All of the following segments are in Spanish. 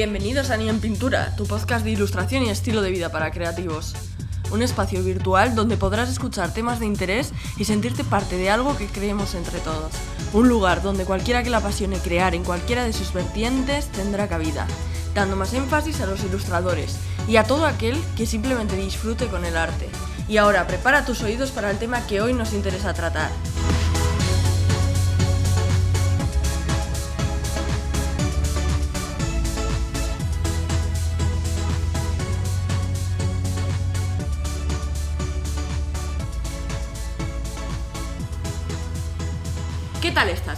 Bienvenidos a Ni en Pintura, tu podcast de ilustración y estilo de vida para creativos. Un espacio virtual donde podrás escuchar temas de interés y sentirte parte de algo que creemos entre todos. Un lugar donde cualquiera que le apasione crear en cualquiera de sus vertientes tendrá cabida, dando más énfasis a los ilustradores y a todo aquel que simplemente disfrute con el arte. Y ahora prepara tus oídos para el tema que hoy nos interesa tratar.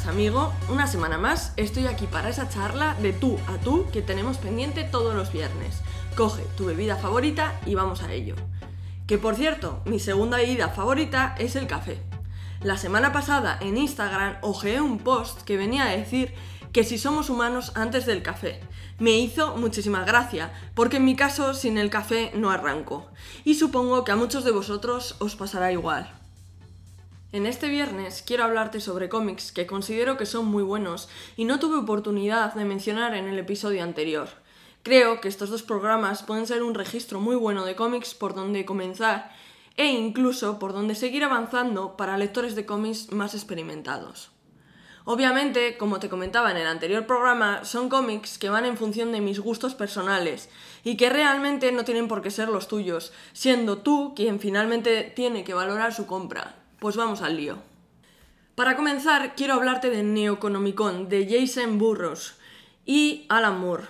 ¿Qué tal estás, amigo? Una semana más estoy aquí para esa charla de tú a tú que tenemos pendiente todos los viernes. Coge tu bebida favorita y vamos a ello. Que por cierto, mi segunda bebida favorita es el café. La semana pasada en Instagram ojeé un post que venía a decir que si somos humanos antes del café. Me hizo muchísima gracia, porque en mi caso sin el café no arranco. Y supongo que a muchos de vosotros os pasará igual. En este viernes quiero hablarte sobre cómics que considero que son muy buenos y no tuve oportunidad de mencionar en el episodio anterior. Creo que estos dos programas pueden ser un registro muy bueno de cómics por donde comenzar e incluso por donde seguir avanzando para lectores de cómics más experimentados. Obviamente, como te comentaba en el anterior programa, son cómics que van en función de mis gustos personales y que realmente no tienen por qué ser los tuyos, siendo tú quien finalmente tiene que valorar su compra, pues vamos al lío. Para comenzar, quiero hablarte de Neoconomicon, de Jason Burroughs y Alan Moore.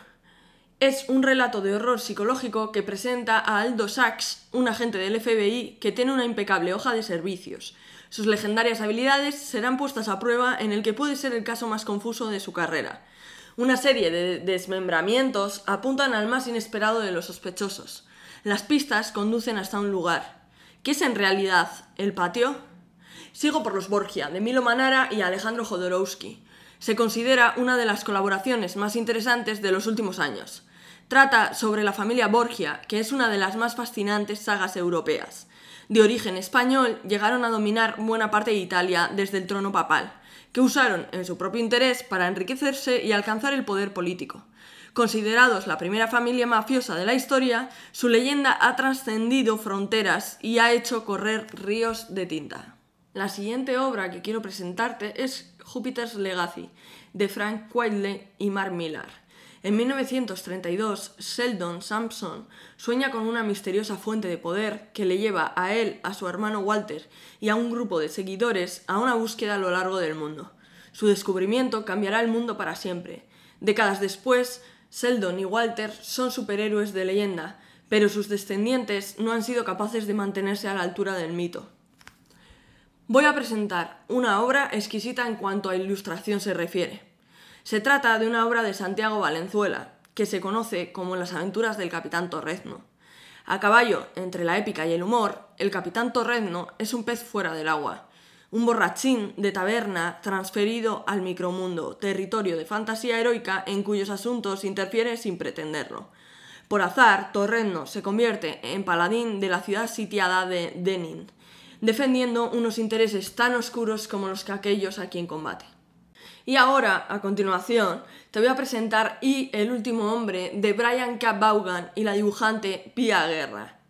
Es un relato de horror psicológico que presenta a Aldo Sachs, un agente del FBI que tiene una impecable hoja de servicios. Sus legendarias habilidades serán puestas a prueba en el que puede ser el caso más confuso de su carrera. Una serie de desmembramientos apuntan al más inesperado de los sospechosos. Las pistas conducen hasta un lugar. ¿Qué es en realidad el patio? Sigo por los Borgia, de Milo Manara y Alejandro Jodorowsky. Se considera una de las colaboraciones más interesantes de los últimos años. Trata sobre la familia Borgia, que es una de las más fascinantes sagas europeas. De origen español, llegaron a dominar buena parte de Italia desde el trono papal, que usaron en su propio interés para enriquecerse y alcanzar el poder político. Considerados la primera familia mafiosa de la historia, su leyenda ha trascendido fronteras y ha hecho correr ríos de tinta. La siguiente obra que quiero presentarte es Jupiter's Legacy, de Frank Whiteley y Mark Millar. En 1932, Sheldon Sampson sueña con una misteriosa fuente de poder que le lleva a él, a su hermano Walter y a un grupo de seguidores a una búsqueda a lo largo del mundo. Su descubrimiento cambiará el mundo para siempre. Décadas después, Sheldon y Walter son superhéroes de leyenda, pero sus descendientes no han sido capaces de mantenerse a la altura del mito. Voy a presentar una obra exquisita en cuanto a ilustración se refiere. Se trata de una obra de Santiago Valenzuela, que se conoce como Las aventuras del Capitán Torrezno. A caballo entre la épica y el humor, el Capitán Torrezno es un pez fuera del agua, un borrachín de taberna transferido al micromundo, territorio de fantasía heroica en cuyos asuntos interfiere sin pretenderlo. Por azar, Torrezno se convierte en paladín de la ciudad sitiada de Denin, defendiendo unos intereses tan oscuros como los que aquellos a quien combate. Y ahora, a continuación, te voy a presentar Y el último hombre de Brian K. Vaughan y la dibujante Pia Guerra.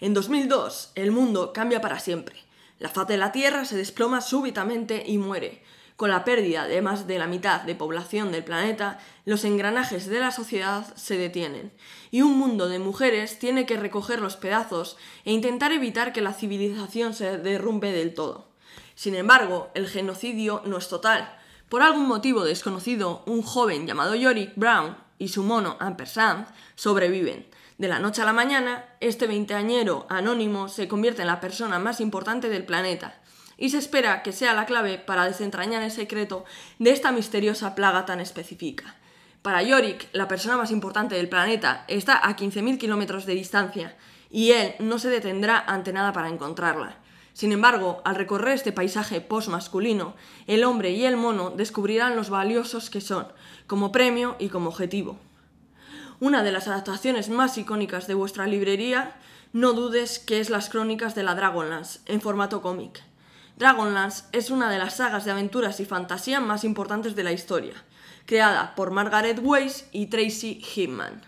En 2002, el mundo cambia para siempre. La faz de la Tierra se desploma súbitamente y muere. Con la pérdida de más de la mitad de población del planeta, los engranajes de la sociedad se detienen, y un mundo de mujeres tiene que recoger los pedazos e intentar evitar que la civilización se derrumbe del todo. Sin embargo, el genocidio no es total. Por algún motivo desconocido, un joven llamado Yorick Brown y su mono Ampersand sobreviven. De la noche a la mañana, este veinteañero anónimo se convierte en la persona más importante del planeta, y se espera que sea la clave para desentrañar el secreto de esta misteriosa plaga tan específica. Para Yorick, la persona más importante del planeta está a 15.000 kilómetros de distancia y él no se detendrá ante nada para encontrarla. Sin embargo, al recorrer este paisaje post-masculino, el hombre y el mono descubrirán los valiosos que son, como premio y como objetivo. Una de las adaptaciones más icónicas de vuestra librería, no dudes que es las crónicas de la Dragonlance, en formato cómic. Dragonlance es una de las sagas de aventuras y fantasía más importantes de la historia. creada por Margaret Weiss y Tracy Hickman.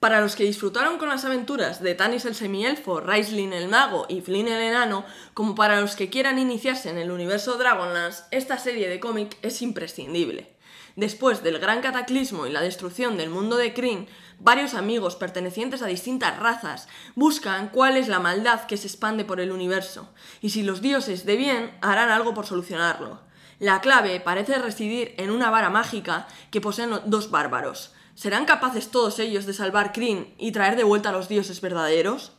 Para los que disfrutaron con las aventuras de Tanis el semielfo, Raistlin el mago y Flynn el enano, como para los que quieran iniciarse en el universo Dragonlance, esta serie de cómic es imprescindible. Después del gran cataclismo y la destrucción del mundo de Kryn, varios amigos pertenecientes a distintas razas buscan cuál es la maldad que se expande por el universo, y si los dioses de bien harán algo por solucionarlo. La clave parece residir en una vara mágica que poseen dos bárbaros, ¿Serán capaces todos ellos de salvar Kryn y traer de vuelta a los dioses verdaderos?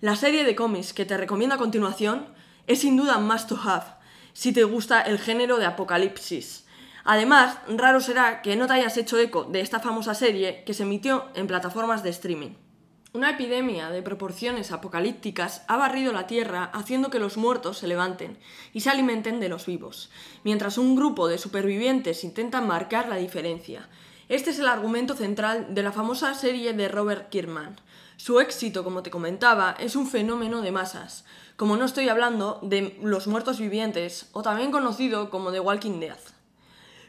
La serie de cómics que te recomiendo a continuación es sin duda must to have si te gusta el género de apocalipsis. Además, raro será que no te hayas hecho eco de esta famosa serie que se emitió en plataformas de streaming. Una epidemia de proporciones apocalípticas ha barrido la Tierra haciendo que los muertos se levanten y se alimenten de los vivos, mientras un grupo de supervivientes intentan marcar la diferencia. Este es el argumento central de la famosa serie de Robert Kierman. Su éxito, como te comentaba, es un fenómeno de masas, como no estoy hablando de Los Muertos Vivientes, o también conocido como The Walking Dead.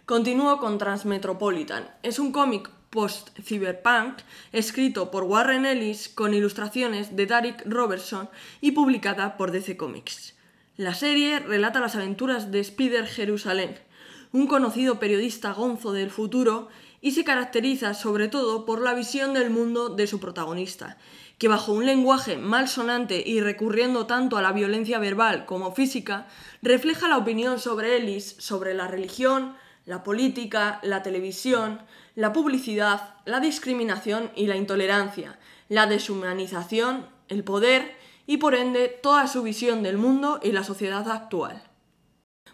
Continúo con Transmetropolitan. Es un cómic post-cyberpunk escrito por Warren Ellis con ilustraciones de Derek Robertson y publicada por DC Comics. La serie relata las aventuras de Spider Jerusalén, un conocido periodista gonzo del futuro y se caracteriza sobre todo por la visión del mundo de su protagonista, que bajo un lenguaje malsonante y recurriendo tanto a la violencia verbal como física, refleja la opinión sobre Ellis sobre la religión, la política, la televisión, la publicidad, la discriminación y la intolerancia, la deshumanización, el poder y por ende toda su visión del mundo y la sociedad actual.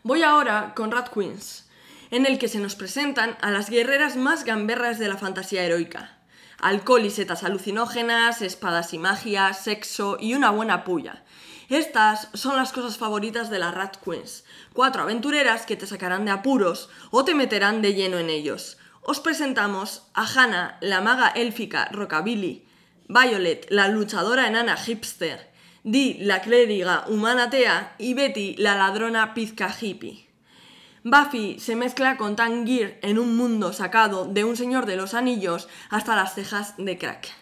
Voy ahora con Rat Queens, en el que se nos presentan a las guerreras más gamberras de la fantasía heroica. Alcohol y setas alucinógenas, espadas y magia, sexo y una buena puya. Estas son las cosas favoritas de las Rat Queens, cuatro aventureras que te sacarán de apuros o te meterán de lleno en ellos. Os presentamos a Hannah, la maga élfica rockabilly, Violet, la luchadora enana hipster, Dee, la clériga humana tea y Betty, la ladrona pizca hippie. Buffy se mezcla con Tangier en un mundo sacado de un señor de los anillos hasta las cejas de crack.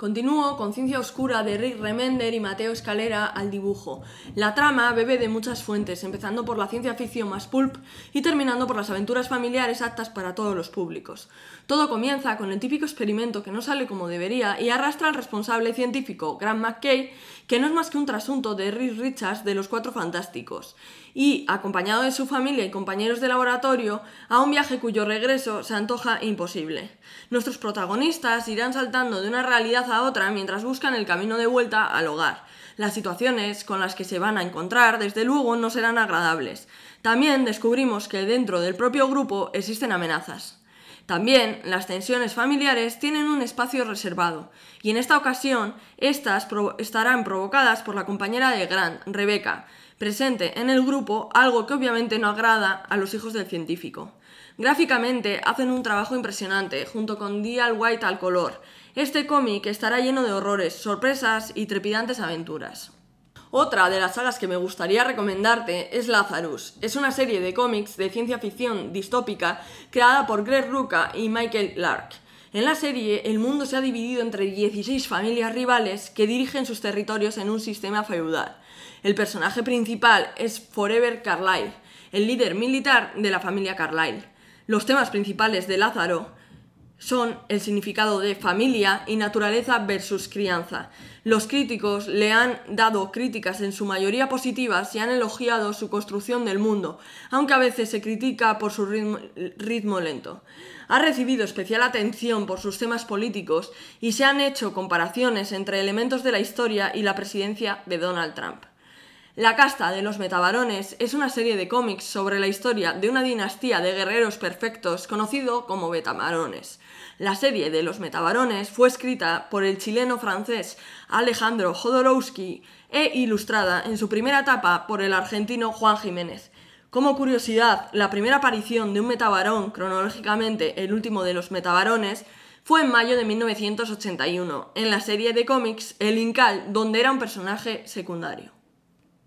Continúo con Ciencia Oscura de Rick Remender y Mateo Escalera al dibujo. La trama bebe de muchas fuentes, empezando por la ciencia ficción más pulp y terminando por las aventuras familiares aptas para todos los públicos. Todo comienza con el típico experimento que no sale como debería y arrastra al responsable científico, Grant McKay, que no es más que un trasunto de Rick Richards de los Cuatro Fantásticos, y, acompañado de su familia y compañeros de laboratorio, a un viaje cuyo regreso se antoja imposible. Nuestros protagonistas irán saltando de una realidad a otra mientras buscan el camino de vuelta al hogar. Las situaciones con las que se van a encontrar, desde luego, no serán agradables. También descubrimos que dentro del propio grupo existen amenazas. También las tensiones familiares tienen un espacio reservado, y en esta ocasión estas estarán provocadas por la compañera de Grant, Rebecca, presente en el grupo, algo que obviamente no agrada a los hijos del científico. Gráficamente hacen un trabajo impresionante, junto con Dial White al color. Este cómic estará lleno de horrores, sorpresas y trepidantes aventuras. Otra de las sagas que me gustaría recomendarte es Lazarus. Es una serie de cómics de ciencia ficción distópica creada por Greg Rucka y Michael Lark. En la serie, el mundo se ha dividido entre 16 familias rivales que dirigen sus territorios en un sistema feudal. El personaje principal es Forever Carlyle, el líder militar de la familia Carlyle. Los temas principales de Lázaro son el significado de familia y naturaleza versus crianza. Los críticos le han dado críticas en su mayoría positivas y han elogiado su construcción del mundo, aunque a veces se critica por su ritmo, lento. Ha recibido especial atención por sus temas políticos y se han hecho comparaciones entre elementos de la historia y la presidencia de Donald Trump. La casta de los metabarones es una serie de cómics sobre la historia de una dinastía de guerreros perfectos conocido como betamarones. La serie de los metabarones fue escrita por el chileno francés Alejandro Jodorowsky e ilustrada en su primera etapa por el argentino Juan Jiménez. Como curiosidad, la primera aparición de un metabarón, cronológicamente el último de los metabarones, fue en mayo de 1981, en la serie de cómics El Incal, donde era un personaje secundario.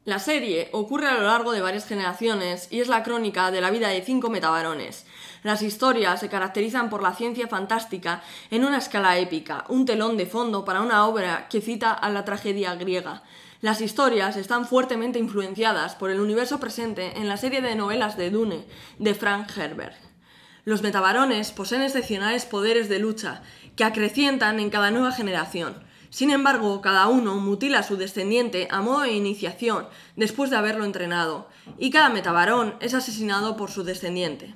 La serie ocurre a lo largo de varias generaciones y es la crónica de la vida de cinco metabarones. Las historias se caracterizan por la ciencia fantástica en una escala épica, un telón de fondo para una obra que cita a la tragedia griega. Las historias están fuertemente influenciadas por el universo presente en la serie de novelas de Dune de Frank Herbert. Los metabarones poseen excepcionales poderes de lucha que acrecientan en cada nueva generación. Sin embargo, cada uno mutila a su descendiente a modo de iniciación después de haberlo entrenado, y cada metabarón es asesinado por su descendiente.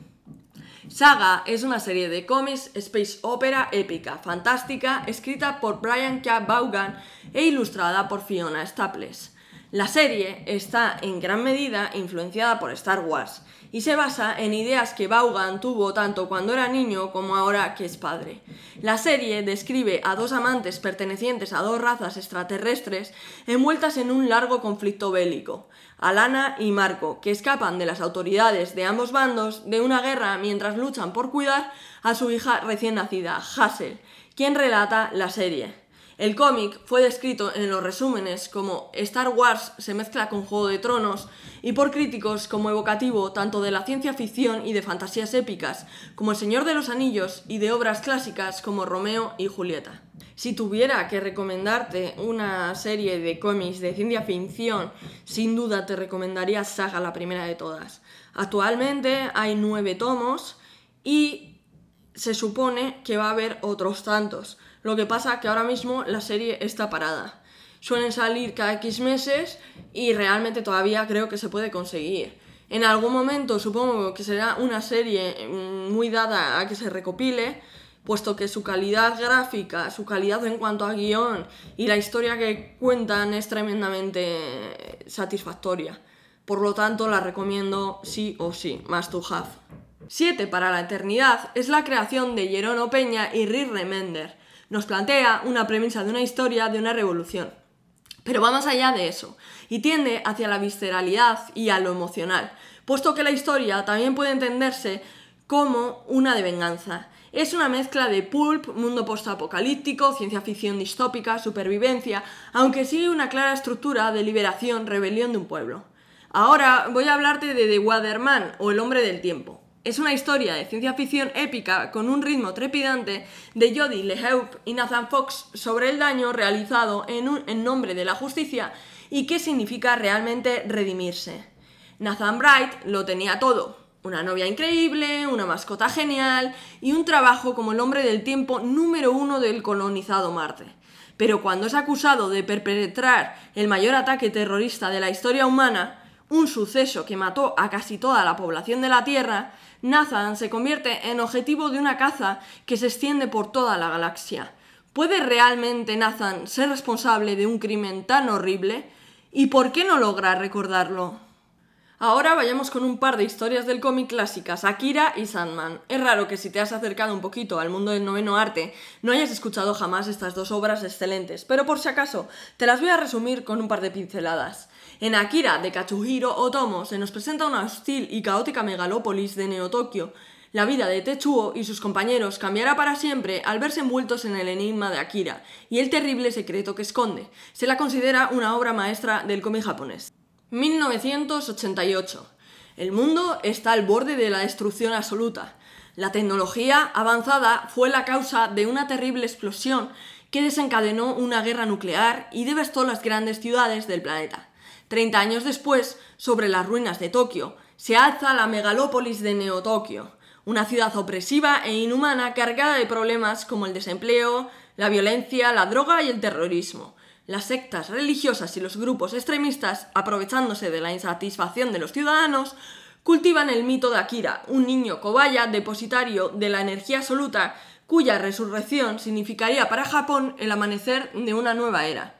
Saga es una serie de cómics space opera épica, fantástica, escrita por Brian K. Vaughan e ilustrada por Fiona Staples. La serie está en gran medida influenciada por Star Wars y se basa en ideas que Vaughan tuvo tanto cuando era niño como ahora que es padre. La serie describe a dos amantes pertenecientes a dos razas extraterrestres envueltas en un largo conflicto bélico, Alana y Marco, que escapan de las autoridades de ambos bandos de una guerra mientras luchan por cuidar a su hija recién nacida, Hassel, quien relata la serie. El cómic fue descrito en los resúmenes como Star Wars se mezcla con Juego de Tronos y por críticos como evocativo tanto de la ciencia ficción y de fantasías épicas como El Señor de los Anillos y de obras clásicas como Romeo y Julieta. Si tuviera que recomendarte una serie de cómics de ciencia ficción, sin duda te recomendaría Saga, la primera de todas. Actualmente hay nueve tomos y se supone que va a haber otros tantos. Lo que pasa que ahora mismo la serie está parada. Suelen salir cada X meses y realmente todavía creo que se puede conseguir. En algún momento supongo que será una serie mm, muy dada a que se recopile, puesto que su calidad gráfica, su calidad en cuanto a guion y la historia que cuentan es tremendamente satisfactoria. Por lo tanto, la recomiendo sí o sí, más to have. 7 para la eternidad es la creación de Jerono Peña y Rick Remender nos plantea una premisa de una historia de una revolución. Pero va más allá de eso, y tiende hacia la visceralidad y a lo emocional, puesto que la historia también puede entenderse como una de venganza. Es una mezcla de pulp, mundo postapocalíptico, ciencia ficción distópica, supervivencia, aunque sigue una clara estructura de liberación, rebelión de un pueblo. Ahora voy a hablarte de The Waterman o El hombre del tiempo, es una historia de ciencia ficción épica con un ritmo trepidante de Jodie LeHeup y Nathan Fox sobre el daño realizado en, en nombre de la justicia y qué significa realmente redimirse. Nathan Bright lo tenía todo, una novia increíble, una mascota genial y un trabajo como el hombre del tiempo número uno del colonizado Marte. Pero cuando es acusado de perpetrar el mayor ataque terrorista de la historia humana, un suceso que mató a casi toda la población de la Tierra, Nathan se convierte en objetivo de una caza que se extiende por toda la galaxia. ¿Puede realmente Nathan ser responsable de un crimen tan horrible? ¿Y por qué no logra recordarlo? Ahora vayamos con un par de historias del cómic clásicas, Akira y Sandman. Es raro que si te has acercado un poquito al mundo del noveno arte no hayas escuchado jamás estas dos obras excelentes, pero por si acaso te las voy a resumir con un par de pinceladas. En Akira de Katsuhiro Otomo se nos presenta una hostil y caótica megalópolis de Neo-Tokio. La vida de Techuo y sus compañeros cambiará para siempre al verse envueltos en el enigma de Akira y el terrible secreto que esconde. Se la considera una obra maestra del cómic japonés. 1988. El mundo está al borde de la destrucción absoluta. La tecnología avanzada fue la causa de una terrible explosión que desencadenó una guerra nuclear y devastó las grandes ciudades del planeta. Treinta años después, sobre las ruinas de Tokio, se alza la megalópolis de Neo-Tokio, una ciudad opresiva e inhumana cargada de problemas como el desempleo, la violencia, la droga y el terrorismo. Las sectas religiosas y los grupos extremistas, aprovechándose de la insatisfacción de los ciudadanos, cultivan el mito de Akira, un niño cobaya depositario de la energía absoluta, cuya resurrección significaría para Japón el amanecer de una nueva era.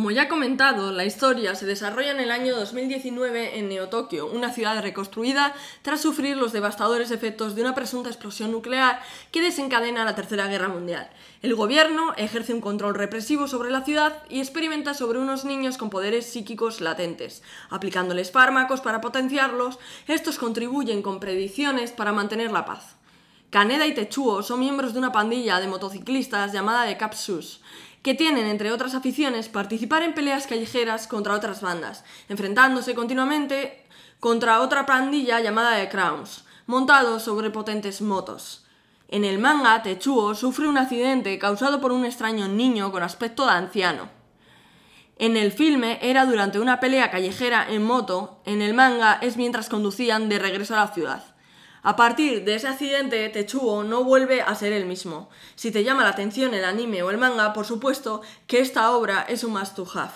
Como ya he comentado, la historia se desarrolla en el año 2019 en Neo-Tokio, una ciudad reconstruida tras sufrir los devastadores efectos de una presunta explosión nuclear que desencadena la Tercera Guerra Mundial. El gobierno ejerce un control represivo sobre la ciudad y experimenta sobre unos niños con poderes psíquicos latentes. Aplicándoles fármacos para potenciarlos, estos contribuyen con predicciones para mantener la paz. Kaneda y Techuo son miembros de una pandilla de motociclistas llamada de Capsus, que tienen, entre otras aficiones, participar en peleas callejeras contra otras bandas, enfrentándose continuamente contra otra pandilla llamada The Crowns, montados sobre potentes motos. En el manga, Techuo sufre un accidente causado por un extraño niño con aspecto de anciano. En el filme era durante una pelea callejera en moto, en el manga es mientras conducían de regreso a la ciudad. A partir de ese accidente, Techuo no vuelve a ser el mismo. Si te llama la atención el anime o el manga, por supuesto que esta obra es un must to have.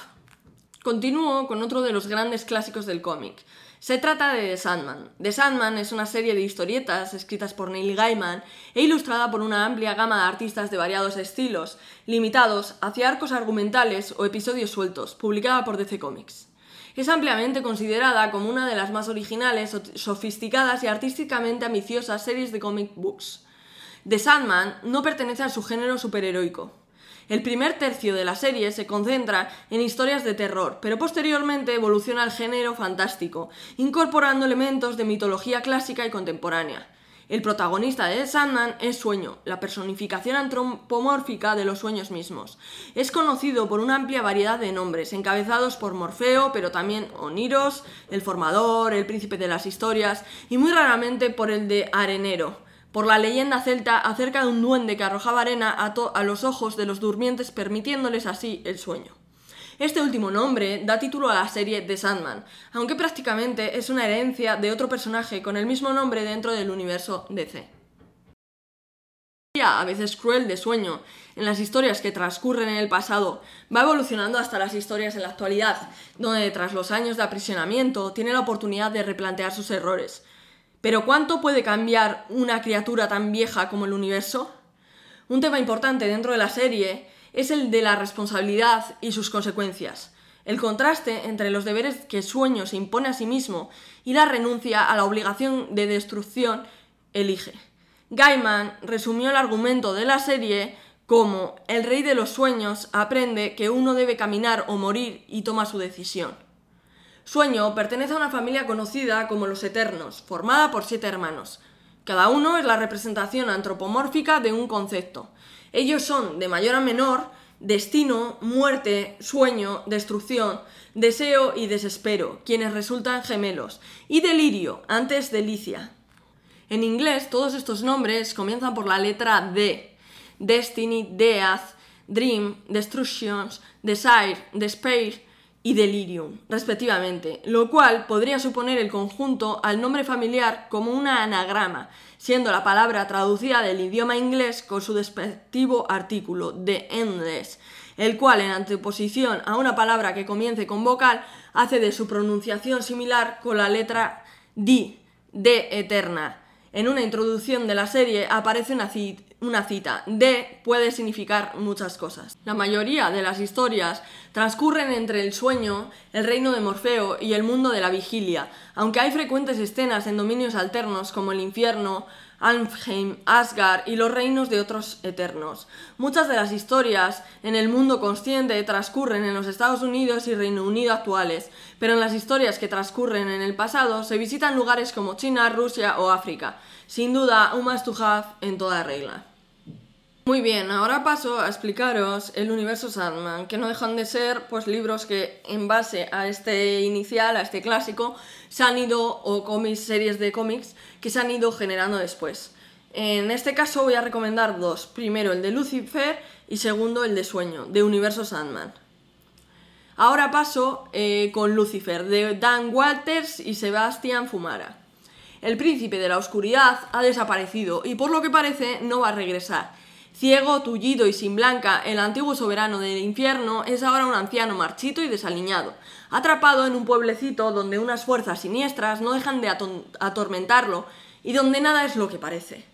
Continúo con otro de los grandes clásicos del cómic, se trata de The Sandman. The Sandman es una serie de historietas escritas por Neil Gaiman e ilustrada por una amplia gama de artistas de variados estilos, limitados hacia arcos argumentales o episodios sueltos, publicada por DC Comics. Es ampliamente considerada como una de las más originales, sofisticadas y artísticamente ambiciosas series de comic books. The Sandman no pertenece a su género superheroico, el primer tercio de la serie se concentra en historias de terror, pero posteriormente evoluciona al género fantástico, incorporando elementos de mitología clásica y contemporánea. El protagonista de Sandman es Sueño, la personificación antropomórfica de los sueños mismos. Es conocido por una amplia variedad de nombres, encabezados por Morfeo, pero también Oniros, el formador, el príncipe de las historias, y muy raramente por el de Arenero por la leyenda celta acerca de un duende que arrojaba arena a, los ojos de los durmientes permitiéndoles así el sueño. Este último nombre da título a la serie The Sandman, aunque prácticamente es una herencia de otro personaje con el mismo nombre dentro del universo DC. A veces cruel de sueño, en las historias que transcurren en el pasado, va evolucionando hasta las historias en la actualidad, donde tras los años de aprisionamiento tiene la oportunidad de replantear sus errores, pero ¿cuánto puede cambiar una criatura tan vieja como el universo? Un tema importante dentro de la serie es el de la responsabilidad y sus consecuencias. El contraste entre los deberes que Sueño se impone a sí mismo y la renuncia a la obligación de destrucción elige. Gaiman resumió el argumento de la serie como el rey de los sueños aprende que uno debe caminar o morir y toma su decisión. Sueño pertenece a una familia conocida como los Eternos, formada por siete hermanos. Cada uno es la representación antropomórfica de un concepto. Ellos son, de mayor a menor, destino, muerte, sueño, destrucción, deseo y desespero, quienes resultan gemelos, y delirio, antes delicia. En inglés, todos estos nombres comienzan por la letra D. Destiny, Death, Dream, Destructions, Desire, Despair, y delirium, respectivamente, lo cual podría suponer el conjunto al nombre familiar como una anagrama, siendo la palabra traducida del idioma inglés con su despectivo artículo, de endless, el cual en anteposición a una palabra que comience con vocal hace de su pronunciación similar con la letra D, de eterna. En una introducción de la serie aparece una, una cita. D puede significar muchas cosas. La mayoría de las historias transcurren entre el sueño, el reino de Morfeo y el mundo de la vigilia, aunque hay frecuentes escenas en dominios alternos como el infierno, Alfheim, Asgard y los reinos de otros eternos. Muchas de las historias en el mundo consciente transcurren en los Estados Unidos y Reino Unido actuales, pero en las historias que transcurren en el pasado se visitan lugares como China, Rusia o África. Sin duda, un must have en toda regla. Muy bien, ahora paso a explicaros el universo Sandman, que no dejan de ser pues libros que en base a este inicial, a este clásico, se han ido, o cómics, series de cómics, que se han ido generando después. En este caso voy a recomendar dos. Primero el de Lucifer y segundo el de Sueño, de Universo Sandman. Ahora paso eh, con Lucifer, de Dan Walters y Sebastian Fumara. El príncipe de la oscuridad ha desaparecido y por lo que parece no va a regresar Ciego, tullido y sin blanca, el antiguo soberano del infierno es ahora un anciano marchito y desaliñado, atrapado en un pueblecito donde unas fuerzas siniestras no dejan de atormentarlo y donde nada es lo que parece.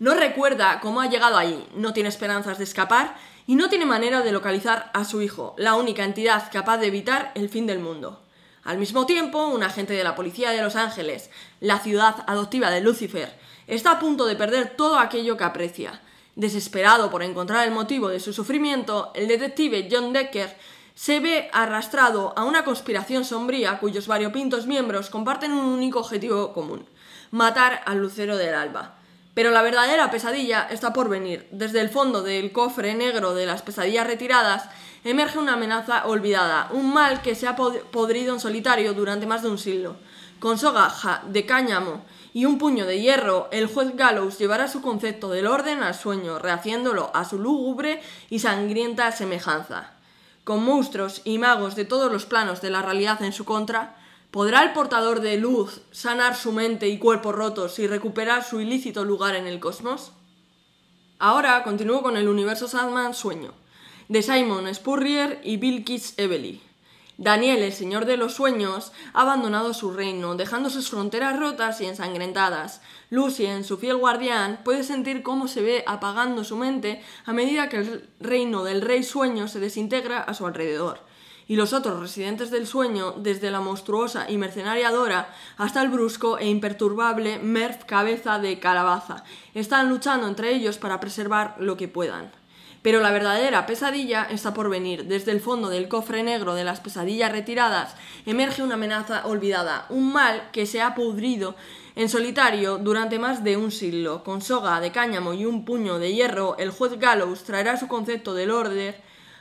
No recuerda cómo ha llegado allí, no tiene esperanzas de escapar y no tiene manera de localizar a su hijo, la única entidad capaz de evitar el fin del mundo. Al mismo tiempo, un agente de la Policía de Los Ángeles, la ciudad adoptiva de Lucifer, está a punto de perder todo aquello que aprecia, Desesperado por encontrar el motivo de su sufrimiento, el detective John Decker se ve arrastrado a una conspiración sombría cuyos variopintos miembros comparten un único objetivo común, matar al lucero del alba. Pero la verdadera pesadilla está por venir. Desde el fondo del cofre negro de las pesadillas retiradas emerge una amenaza olvidada, un mal que se ha podrido en solitario durante más de un siglo. Con soga de cáñamo y un puño de hierro, el juez Gallows llevará su concepto del orden al sueño, rehaciéndolo a su lúgubre y sangrienta semejanza. Con monstruos y magos de todos los planos de la realidad en su contra, ¿podrá el portador de luz sanar su mente y cuerpo rotos y recuperar su ilícito lugar en el cosmos? Ahora continúo con el universo Sandman Sueño, de Simon Spurrier y Bill Kitts Evely. Daniel, el señor de los sueños, ha abandonado su reino, dejando sus fronteras rotas y ensangrentadas. Lucien, su fiel guardián, puede sentir cómo se ve apagando su mente a medida que el reino del rey sueño se desintegra a su alrededor. Y los otros residentes del sueño, desde la monstruosa y mercenaria Dora hasta el brusco e imperturbable Merv Cabeza de Calabaza, están luchando entre ellos para preservar lo que puedan. Pero la verdadera pesadilla está por venir. Desde el fondo del cofre negro de las pesadillas retiradas emerge una amenaza olvidada, un mal que se ha pudrido en solitario durante más de un siglo. Con soga de cáñamo y un puño de hierro, el juez Gallows traerá su concepto del orden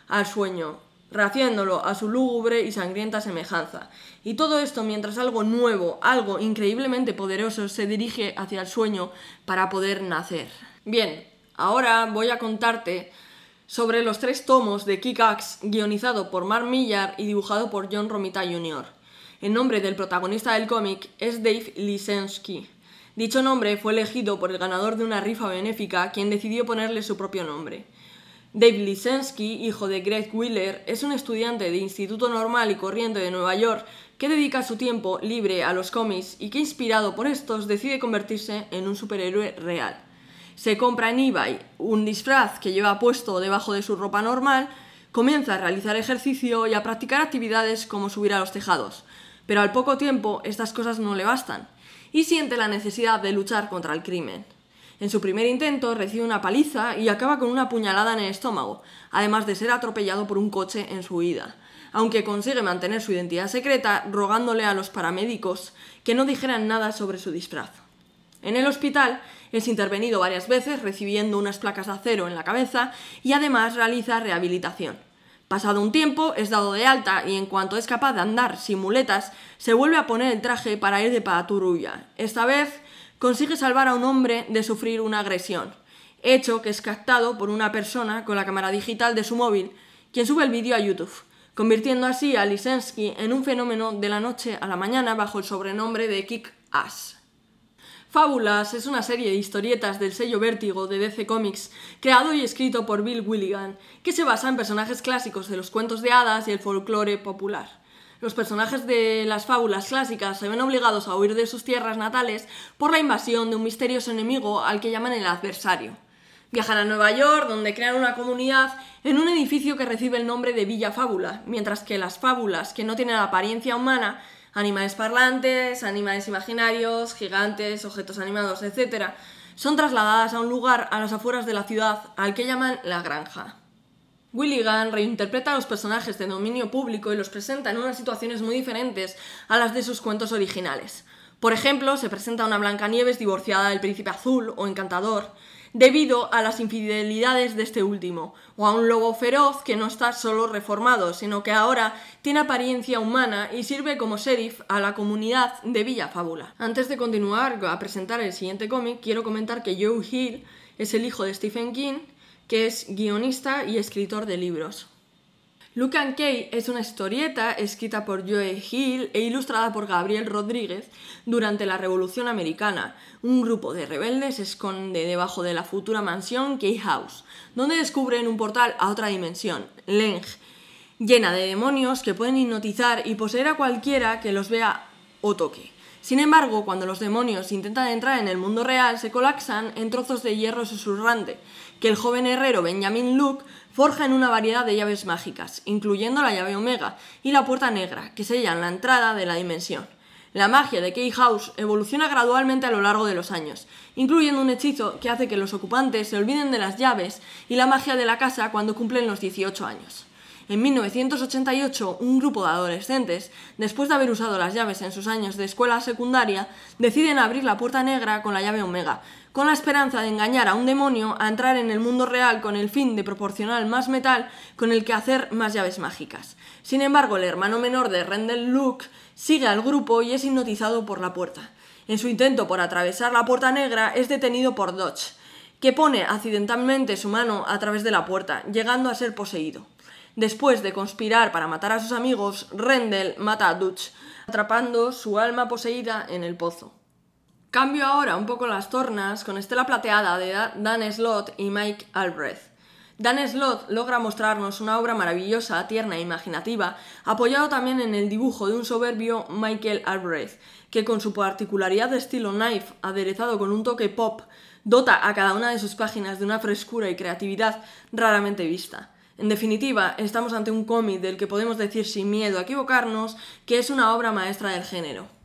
al sueño, rehaciéndolo a su lúgubre y sangrienta semejanza. Y todo esto mientras algo nuevo, algo increíblemente poderoso se dirige hacia el sueño para poder nacer. Bien, ahora voy a contarte sobre los tres tomos de Kick-Axe guionizado por Mark Millar y dibujado por John Romita Jr. El nombre del protagonista del cómic es Dave Lisensky. Dicho nombre fue elegido por el ganador de una rifa benéfica, quien decidió ponerle su propio nombre. Dave Lisensky, hijo de Greg Wheeler, es un estudiante de Instituto Normal y Corriente de Nueva York que dedica su tiempo libre a los cómics y que inspirado por estos decide convertirse en un superhéroe real se compra en eBay un disfraz que lleva puesto debajo de su ropa normal, comienza a realizar ejercicio y a practicar actividades como subir a los tejados. Pero al poco tiempo estas cosas no le bastan y siente la necesidad de luchar contra el crimen. En su primer intento recibe una paliza y acaba con una puñalada en el estómago, además de ser atropellado por un coche en su huida, aunque consigue mantener su identidad secreta rogándole a los paramédicos que no dijeran nada sobre su disfraz. En el hospital es intervenido varias veces recibiendo unas placas de acero en la cabeza y además realiza rehabilitación. Pasado un tiempo es dado de alta y en cuanto es capaz de andar sin muletas, se vuelve a poner el traje para ir de patrulla. Esta vez consigue salvar a un hombre de sufrir una agresión, hecho que es captado por una persona con la cámara digital de su móvil, quien sube el vídeo a YouTube, convirtiendo así a Lisensky en un fenómeno de la noche a la mañana bajo el sobrenombre de Kick Ass. Fábulas es una serie de historietas del sello Vértigo de DC Comics, creado y escrito por Bill Willigan, que se basa en personajes clásicos de los cuentos de hadas y el folclore popular. Los personajes de las fábulas clásicas se ven obligados a huir de sus tierras natales por la invasión de un misterioso enemigo al que llaman el adversario. Viajan a Nueva York, donde crean una comunidad en un edificio que recibe el nombre de Villa Fábula, mientras que las fábulas, que no tienen apariencia humana, animales parlantes, animales imaginarios, gigantes, objetos animados, etc., son trasladadas a un lugar a las afueras de la ciudad al que llaman la granja. Willigan reinterpreta a los personajes de dominio público y los presenta en unas situaciones muy diferentes a las de sus cuentos originales. Por ejemplo, se presenta una Blancanieves divorciada del príncipe azul o encantador, debido a las infidelidades de este último, o a un lobo feroz que no está solo reformado, sino que ahora tiene apariencia humana y sirve como sheriff a la comunidad de Villa Fábula. Antes de continuar a presentar el siguiente cómic, quiero comentar que Joe Hill es el hijo de Stephen King, que es guionista y escritor de libros. Luke and Kay es una historieta escrita por Joe Hill e ilustrada por Gabriel Rodríguez durante la Revolución Americana. Un grupo de rebeldes se esconde debajo de la futura mansión Kay House, donde descubren un portal a otra dimensión, Leng, llena de demonios que pueden hipnotizar y poseer a cualquiera que los vea o toque. Sin embargo, cuando los demonios intentan entrar en el mundo real, se colapsan en trozos de hierro susurrante, que el joven herrero Benjamin Luke forja en una variedad de llaves mágicas, incluyendo la llave Omega y la puerta negra, que sellan la entrada de la dimensión. La magia de Key House evoluciona gradualmente a lo largo de los años, incluyendo un hechizo que hace que los ocupantes se olviden de las llaves y la magia de la casa cuando cumplen los 18 años. En 1988, un grupo de adolescentes, después de haber usado las llaves en sus años de escuela secundaria, deciden abrir la puerta negra con la llave Omega, con la esperanza de engañar a un demonio a entrar en el mundo real con el fin de proporcionar más metal con el que hacer más llaves mágicas. Sin embargo, el hermano menor de Rendell Luke sigue al grupo y es hipnotizado por la puerta. En su intento por atravesar la puerta negra es detenido por Dodge, que pone accidentalmente su mano a través de la puerta, llegando a ser poseído. Después de conspirar para matar a sus amigos, Rendell mata a Dutch, atrapando su alma poseída en el pozo. Cambio ahora un poco las tornas con Estela Plateada de Dan Slott y Mike Albrecht. Dan Slott logra mostrarnos una obra maravillosa, tierna e imaginativa, apoyado también en el dibujo de un soberbio Michael Albrecht, que con su particularidad de estilo knife, aderezado con un toque pop, dota a cada una de sus páginas de una frescura y creatividad raramente vista. En definitiva, estamos ante un cómic del que podemos decir sin miedo a equivocarnos que es una obra maestra del género.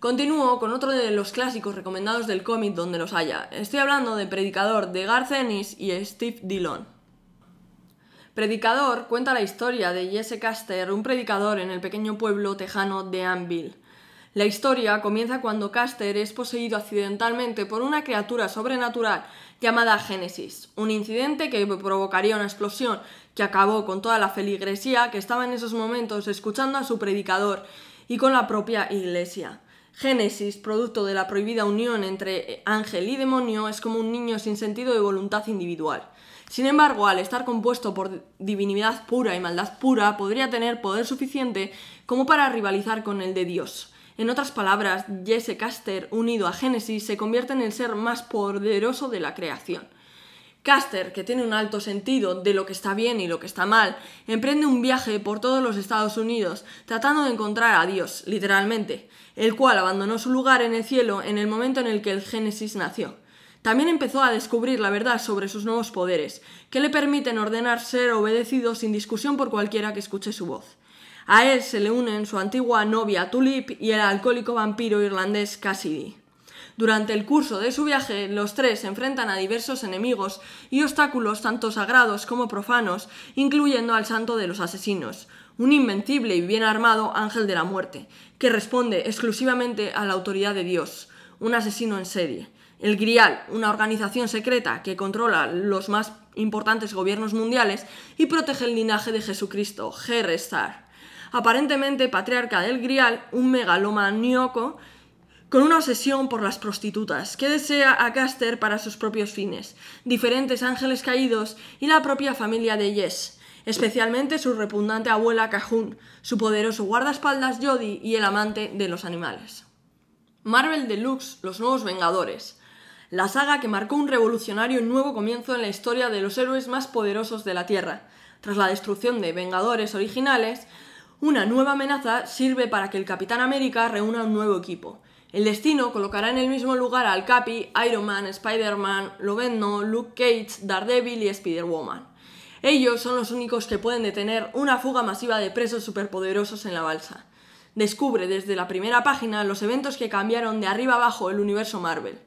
Continúo con otro de los clásicos recomendados del cómic donde los haya. Estoy hablando de Predicador de Garth Ennis y Steve Dillon. Predicador cuenta la historia de Jesse Caster, un predicador en el pequeño pueblo tejano de Anvil. La historia comienza cuando Caster es poseído accidentalmente por una criatura sobrenatural llamada Génesis, un incidente que provocaría una explosión que acabó con toda la feligresía que estaba en esos momentos escuchando a su predicador y con la propia iglesia. Génesis, producto de la prohibida unión entre ángel y demonio, es como un niño sin sentido de voluntad individual. Sin embargo, al estar compuesto por divinidad pura y maldad pura, podría tener poder suficiente como para rivalizar con el de Dios. En otras palabras, Jesse Caster, unido a Génesis, se convierte en el ser más poderoso de la creación. Caster, que tiene un alto sentido de lo que está bien y lo que está mal, emprende un viaje por todos los Estados Unidos tratando de encontrar a Dios, literalmente, el cual abandonó su lugar en el cielo en el momento en el que el Génesis nació. También empezó a descubrir la verdad sobre sus nuevos poderes, que le permiten ordenar ser obedecido sin discusión por cualquiera que escuche su voz. A él se le unen su antigua novia Tulip y el alcohólico vampiro irlandés Cassidy. Durante el curso de su viaje, los tres se enfrentan a diversos enemigos y obstáculos tanto sagrados como profanos, incluyendo al santo de los asesinos, un invencible y bien armado ángel de la muerte, que responde exclusivamente a la autoridad de Dios, un asesino en serie. El Grial, una organización secreta que controla los más importantes gobiernos mundiales y protege el linaje de Jesucristo, Star aparentemente patriarca del Grial, un megalomaníaco con una obsesión por las prostitutas, que desea a Caster para sus propios fines, diferentes ángeles caídos y la propia familia de Yes, especialmente su repugnante abuela Cajun, su poderoso guardaespaldas Jody y el amante de los animales. Marvel Deluxe, Los Nuevos Vengadores, la saga que marcó un revolucionario nuevo comienzo en la historia de los héroes más poderosos de la Tierra. Tras la destrucción de Vengadores originales, una nueva amenaza sirve para que el Capitán América reúna un nuevo equipo. El destino colocará en el mismo lugar al Capi, Iron Man, Spider-Man, Loveno, Luke Cage, Daredevil y Spider-Woman. Ellos son los únicos que pueden detener una fuga masiva de presos superpoderosos en la balsa. Descubre desde la primera página los eventos que cambiaron de arriba abajo el universo Marvel.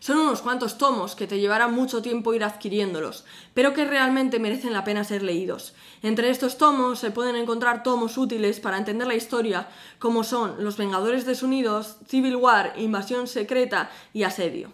Son unos cuantos tomos que te llevará mucho tiempo ir adquiriéndolos, pero que realmente merecen la pena ser leídos. Entre estos tomos se pueden encontrar tomos útiles para entender la historia, como son Los Vengadores desunidos, Civil War, Invasión Secreta y Asedio.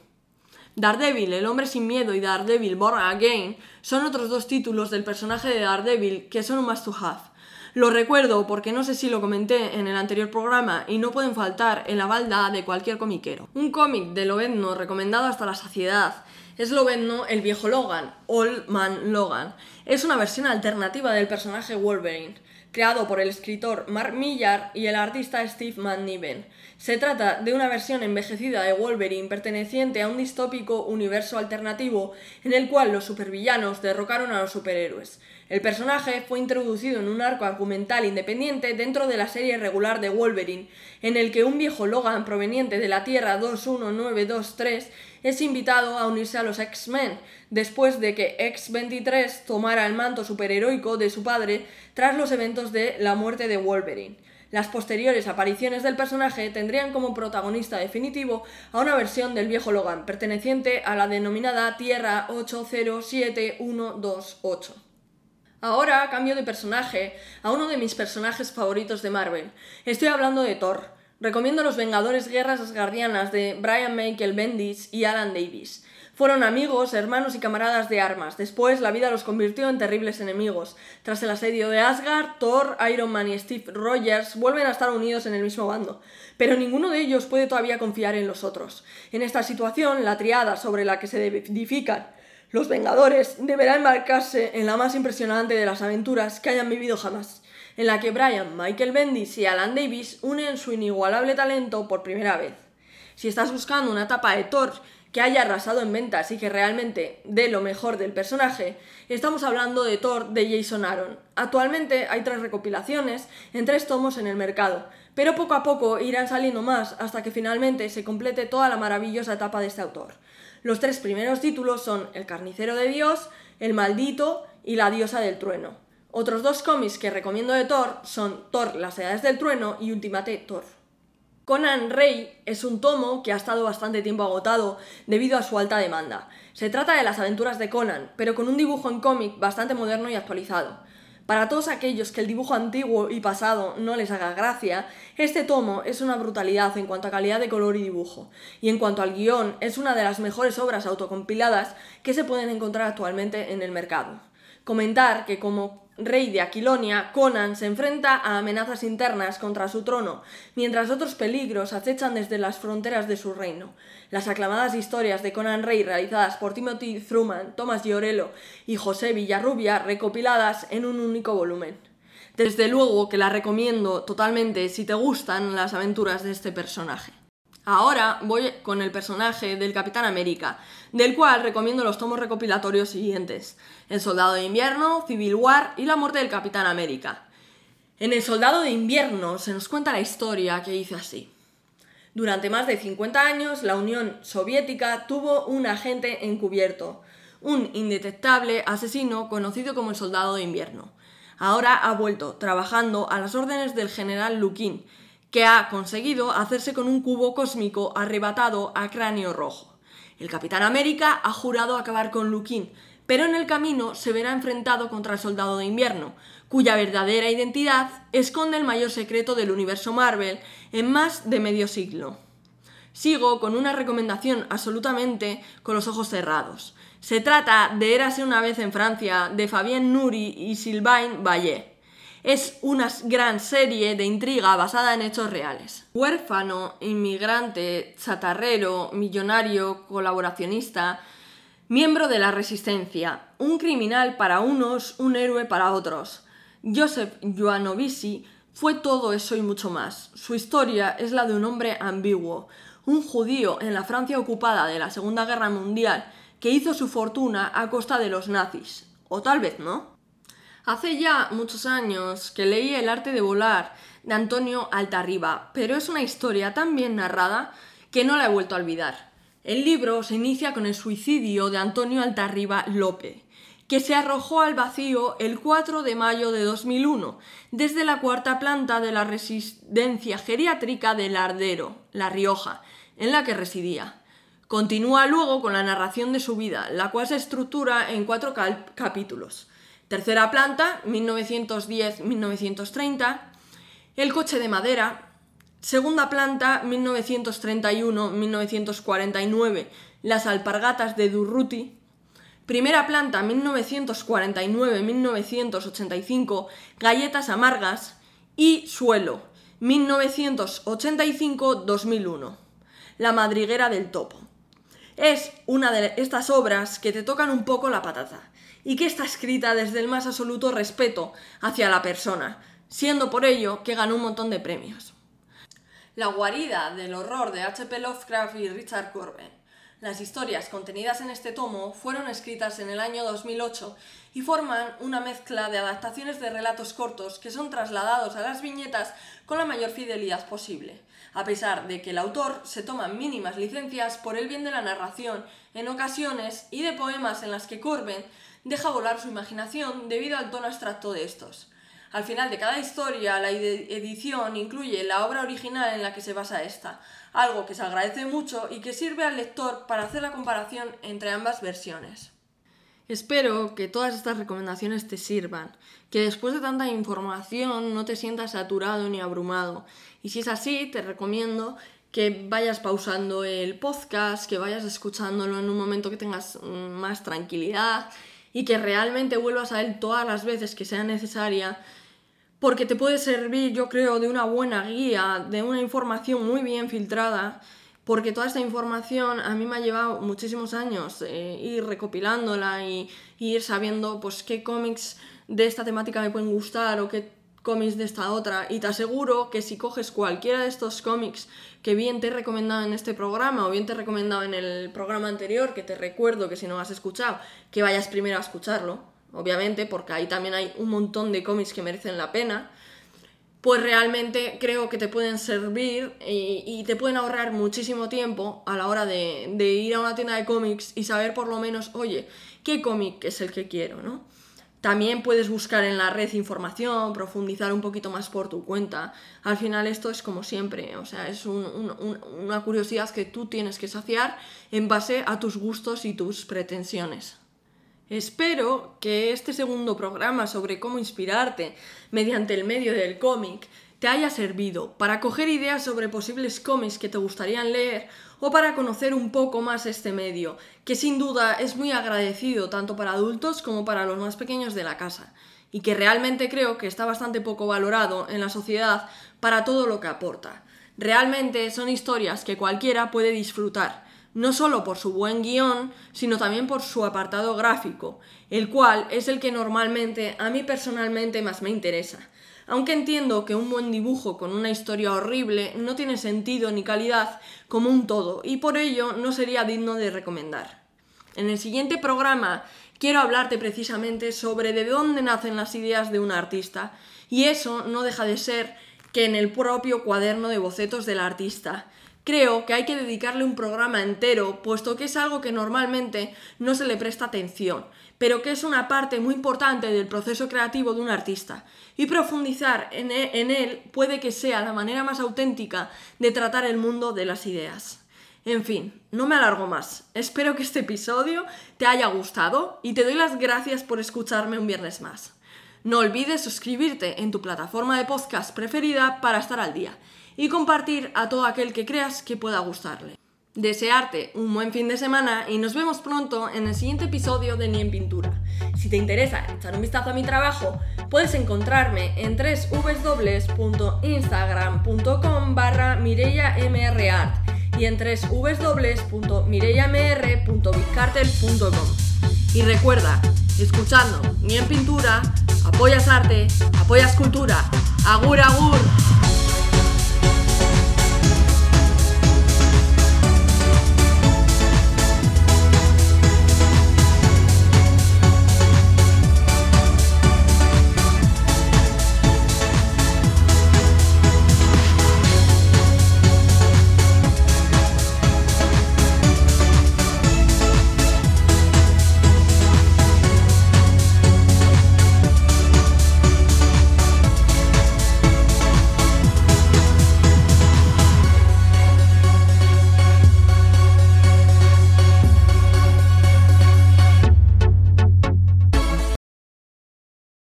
Daredevil, El hombre sin miedo y Daredevil Born Again son otros dos títulos del personaje de Daredevil que son un must to have. Lo recuerdo porque no sé si lo comenté en el anterior programa y no pueden faltar en la balda de cualquier comiquero. Un cómic de Lobezno recomendado hasta la saciedad es Lobezno el viejo Logan, Old Man Logan. Es una versión alternativa del personaje Wolverine creado por el escritor Mark Millar y el artista Steve McNiven. Se trata de una versión envejecida de Wolverine perteneciente a un distópico universo alternativo en el cual los supervillanos derrocaron a los superhéroes. El personaje fue introducido en un arco argumental independiente dentro de la serie regular de Wolverine, en el que un viejo Logan proveniente de la Tierra 21923 es invitado a unirse a los X-Men, después de que X-23 tomara el manto superheroico de su padre tras los eventos de la muerte de Wolverine. Las posteriores apariciones del personaje tendrían como protagonista definitivo a una versión del viejo Logan, perteneciente a la denominada Tierra 807128. Ahora cambio de personaje a uno de mis personajes favoritos de Marvel. Estoy hablando de Thor. Recomiendo Los Vengadores Guerras Asgardianas de Brian Michael Bendis y Alan Davis. Fueron amigos, hermanos y camaradas de armas. Después la vida los convirtió en terribles enemigos. Tras el asedio de Asgard, Thor, Iron Man y Steve Rogers vuelven a estar unidos en el mismo bando. Pero ninguno de ellos puede todavía confiar en los otros. En esta situación, la triada sobre la que se edifican los Vengadores deberán embarcarse en la más impresionante de las aventuras que hayan vivido jamás, en la que Brian, Michael Bendis y Alan Davis unen su inigualable talento por primera vez. Si estás buscando una etapa de Thor que haya arrasado en ventas y que realmente dé lo mejor del personaje, estamos hablando de Thor de Jason Aaron. Actualmente hay tres recopilaciones en tres tomos en el mercado, pero poco a poco irán saliendo más hasta que finalmente se complete toda la maravillosa etapa de este autor. Los tres primeros títulos son El carnicero de Dios, El maldito y La diosa del trueno. Otros dos cómics que recomiendo de Thor son Thor, las edades del trueno y Ultimate Thor. Conan Rey es un tomo que ha estado bastante tiempo agotado debido a su alta demanda. Se trata de las aventuras de Conan, pero con un dibujo en cómic bastante moderno y actualizado. Para todos aquellos que el dibujo antiguo y pasado no les haga gracia, este tomo es una brutalidad en cuanto a calidad de color y dibujo, y en cuanto al guion es una de las mejores obras autocompiladas que se pueden encontrar actualmente en el mercado. Comentar que como rey de Aquilonia, Conan se enfrenta a amenazas internas contra su trono, mientras otros peligros acechan desde las fronteras de su reino. Las aclamadas historias de Conan Rey realizadas por Timothy Truman, Thomas Giorello y José Villarrubia, recopiladas en un único volumen. Desde luego que la recomiendo totalmente si te gustan las aventuras de este personaje. Ahora voy con el personaje del Capitán América, del cual recomiendo los tomos recopilatorios siguientes: El Soldado de Invierno, Civil War y La Muerte del Capitán América. En El Soldado de Invierno se nos cuenta la historia que dice así. Durante más de 50 años, la Unión Soviética tuvo un agente encubierto, un indetectable asesino conocido como el Soldado de Invierno. Ahora ha vuelto, trabajando a las órdenes del general Lukin, que ha conseguido hacerse con un cubo cósmico arrebatado a cráneo rojo. El Capitán América ha jurado acabar con Lukin, pero en el camino se verá enfrentado contra el Soldado de Invierno, cuya verdadera identidad esconde el mayor secreto del universo Marvel en más de medio siglo. Sigo con una recomendación absolutamente con los ojos cerrados. Se trata de Érase una vez en Francia de Fabien Nuri y Sylvain Vallée. Es una gran serie de intriga basada en hechos reales. Huérfano, inmigrante, chatarrero, millonario, colaboracionista, miembro de la resistencia, un criminal para unos, un héroe para otros. Joseph Joanovici fue todo eso y mucho más. Su historia es la de un hombre ambiguo, un judío en la Francia ocupada de la Segunda Guerra Mundial que hizo su fortuna a costa de los nazis. O tal vez no. Hace ya muchos años que leí El arte de volar de Antonio Altarriba, pero es una historia tan bien narrada que no la he vuelto a olvidar. El libro se inicia con el suicidio de Antonio Altarriba López, que se arrojó al vacío el 4 de mayo de 2001 desde la cuarta planta de la residencia geriátrica del Ardero, La Rioja, en la que residía. Continúa luego con la narración de su vida, la cual se estructura en cuatro capítulos. Tercera planta, 1910-1930. El coche de madera. Segunda planta, 1931-1949. Las alpargatas de Durruti. Primera planta, 1949-1985. Galletas amargas. Y suelo, 1985-2001. La madriguera del topo. Es una de estas obras que te tocan un poco la patata y que está escrita desde el más absoluto respeto hacia la persona, siendo por ello que ganó un montón de premios. La guarida del horror de H.P. Lovecraft y Richard Corbin. Las historias contenidas en este tomo fueron escritas en el año 2008 y forman una mezcla de adaptaciones de relatos cortos que son trasladados a las viñetas con la mayor fidelidad posible, a pesar de que el autor se toma mínimas licencias por el bien de la narración en ocasiones y de poemas en las que Corbin deja volar su imaginación debido al tono abstracto de estos. Al final de cada historia, la edición incluye la obra original en la que se basa esta, algo que se agradece mucho y que sirve al lector para hacer la comparación entre ambas versiones. Espero que todas estas recomendaciones te sirvan, que después de tanta información no te sientas saturado ni abrumado. Y si es así, te recomiendo que vayas pausando el podcast, que vayas escuchándolo en un momento que tengas mm, más tranquilidad y que realmente vuelvas a él todas las veces que sea necesaria, porque te puede servir, yo creo, de una buena guía, de una información muy bien filtrada porque toda esta información a mí me ha llevado muchísimos años eh, ir recopilándola y, ir sabiendo pues qué cómics de esta temática me pueden gustar o qué cómics de esta otra y te aseguro que si coges cualquiera de estos cómics que bien te he recomendado en este programa o bien te he recomendado en el programa anterior, que te recuerdo que si no has escuchado, que vayas primero a escucharlo, obviamente, porque ahí también hay un montón de cómics que merecen la pena pues realmente creo que te pueden servir y, te pueden ahorrar muchísimo tiempo a la hora de, ir a una tienda de cómics y saber por lo menos, oye, ¿qué cómic es el que quiero? ¿no? También puedes buscar en la red información, profundizar un poquito más por tu cuenta. Al final esto es como siempre, o sea, es una curiosidad que tú tienes que saciar en base a tus gustos y tus pretensiones. Espero que este segundo programa sobre cómo inspirarte mediante el medio del cómic te haya servido para coger ideas sobre posibles cómics que te gustarían leer o para conocer un poco más este medio, que sin duda es muy agradecido tanto para adultos como para los más pequeños de la casa, y que realmente creo que está bastante poco valorado en la sociedad para todo lo que aporta. Realmente son historias que cualquiera puede disfrutar no solo por su buen guion, sino también por su apartado gráfico, el cual es el que normalmente a mí personalmente más me interesa. Aunque entiendo que un buen dibujo con una historia horrible no tiene sentido ni calidad como un todo, y por ello no sería digno de recomendar. En el siguiente programa quiero hablarte precisamente sobre de dónde nacen las ideas de un artista, y eso no deja de ser que en el propio cuaderno de bocetos del artista, creo que hay que dedicarle un programa entero, puesto que es algo que normalmente no se le presta atención, pero que es una parte muy importante del proceso creativo de un artista. Y profundizar en e, él, puede que sea la manera más auténtica de tratar el mundo de las ideas. En fin, no me alargo más. Espero que este episodio te haya gustado y te doy las gracias por escucharme un viernes más. No olvides suscribirte en tu plataforma de podcast preferida para estar al día y compartir a todo aquel que creas que pueda gustarle. Desearte un buen fin de semana y nos vemos pronto en el siguiente episodio de Ni en Pintura. Si te interesa echar un vistazo a mi trabajo, puedes encontrarme en www.instagram.com barra mireyamrart y en www.mireyamr.bitcartel.com. Y recuerda, escuchando Ni en Pintura, apoyas arte, apoyas cultura. Agur, agur.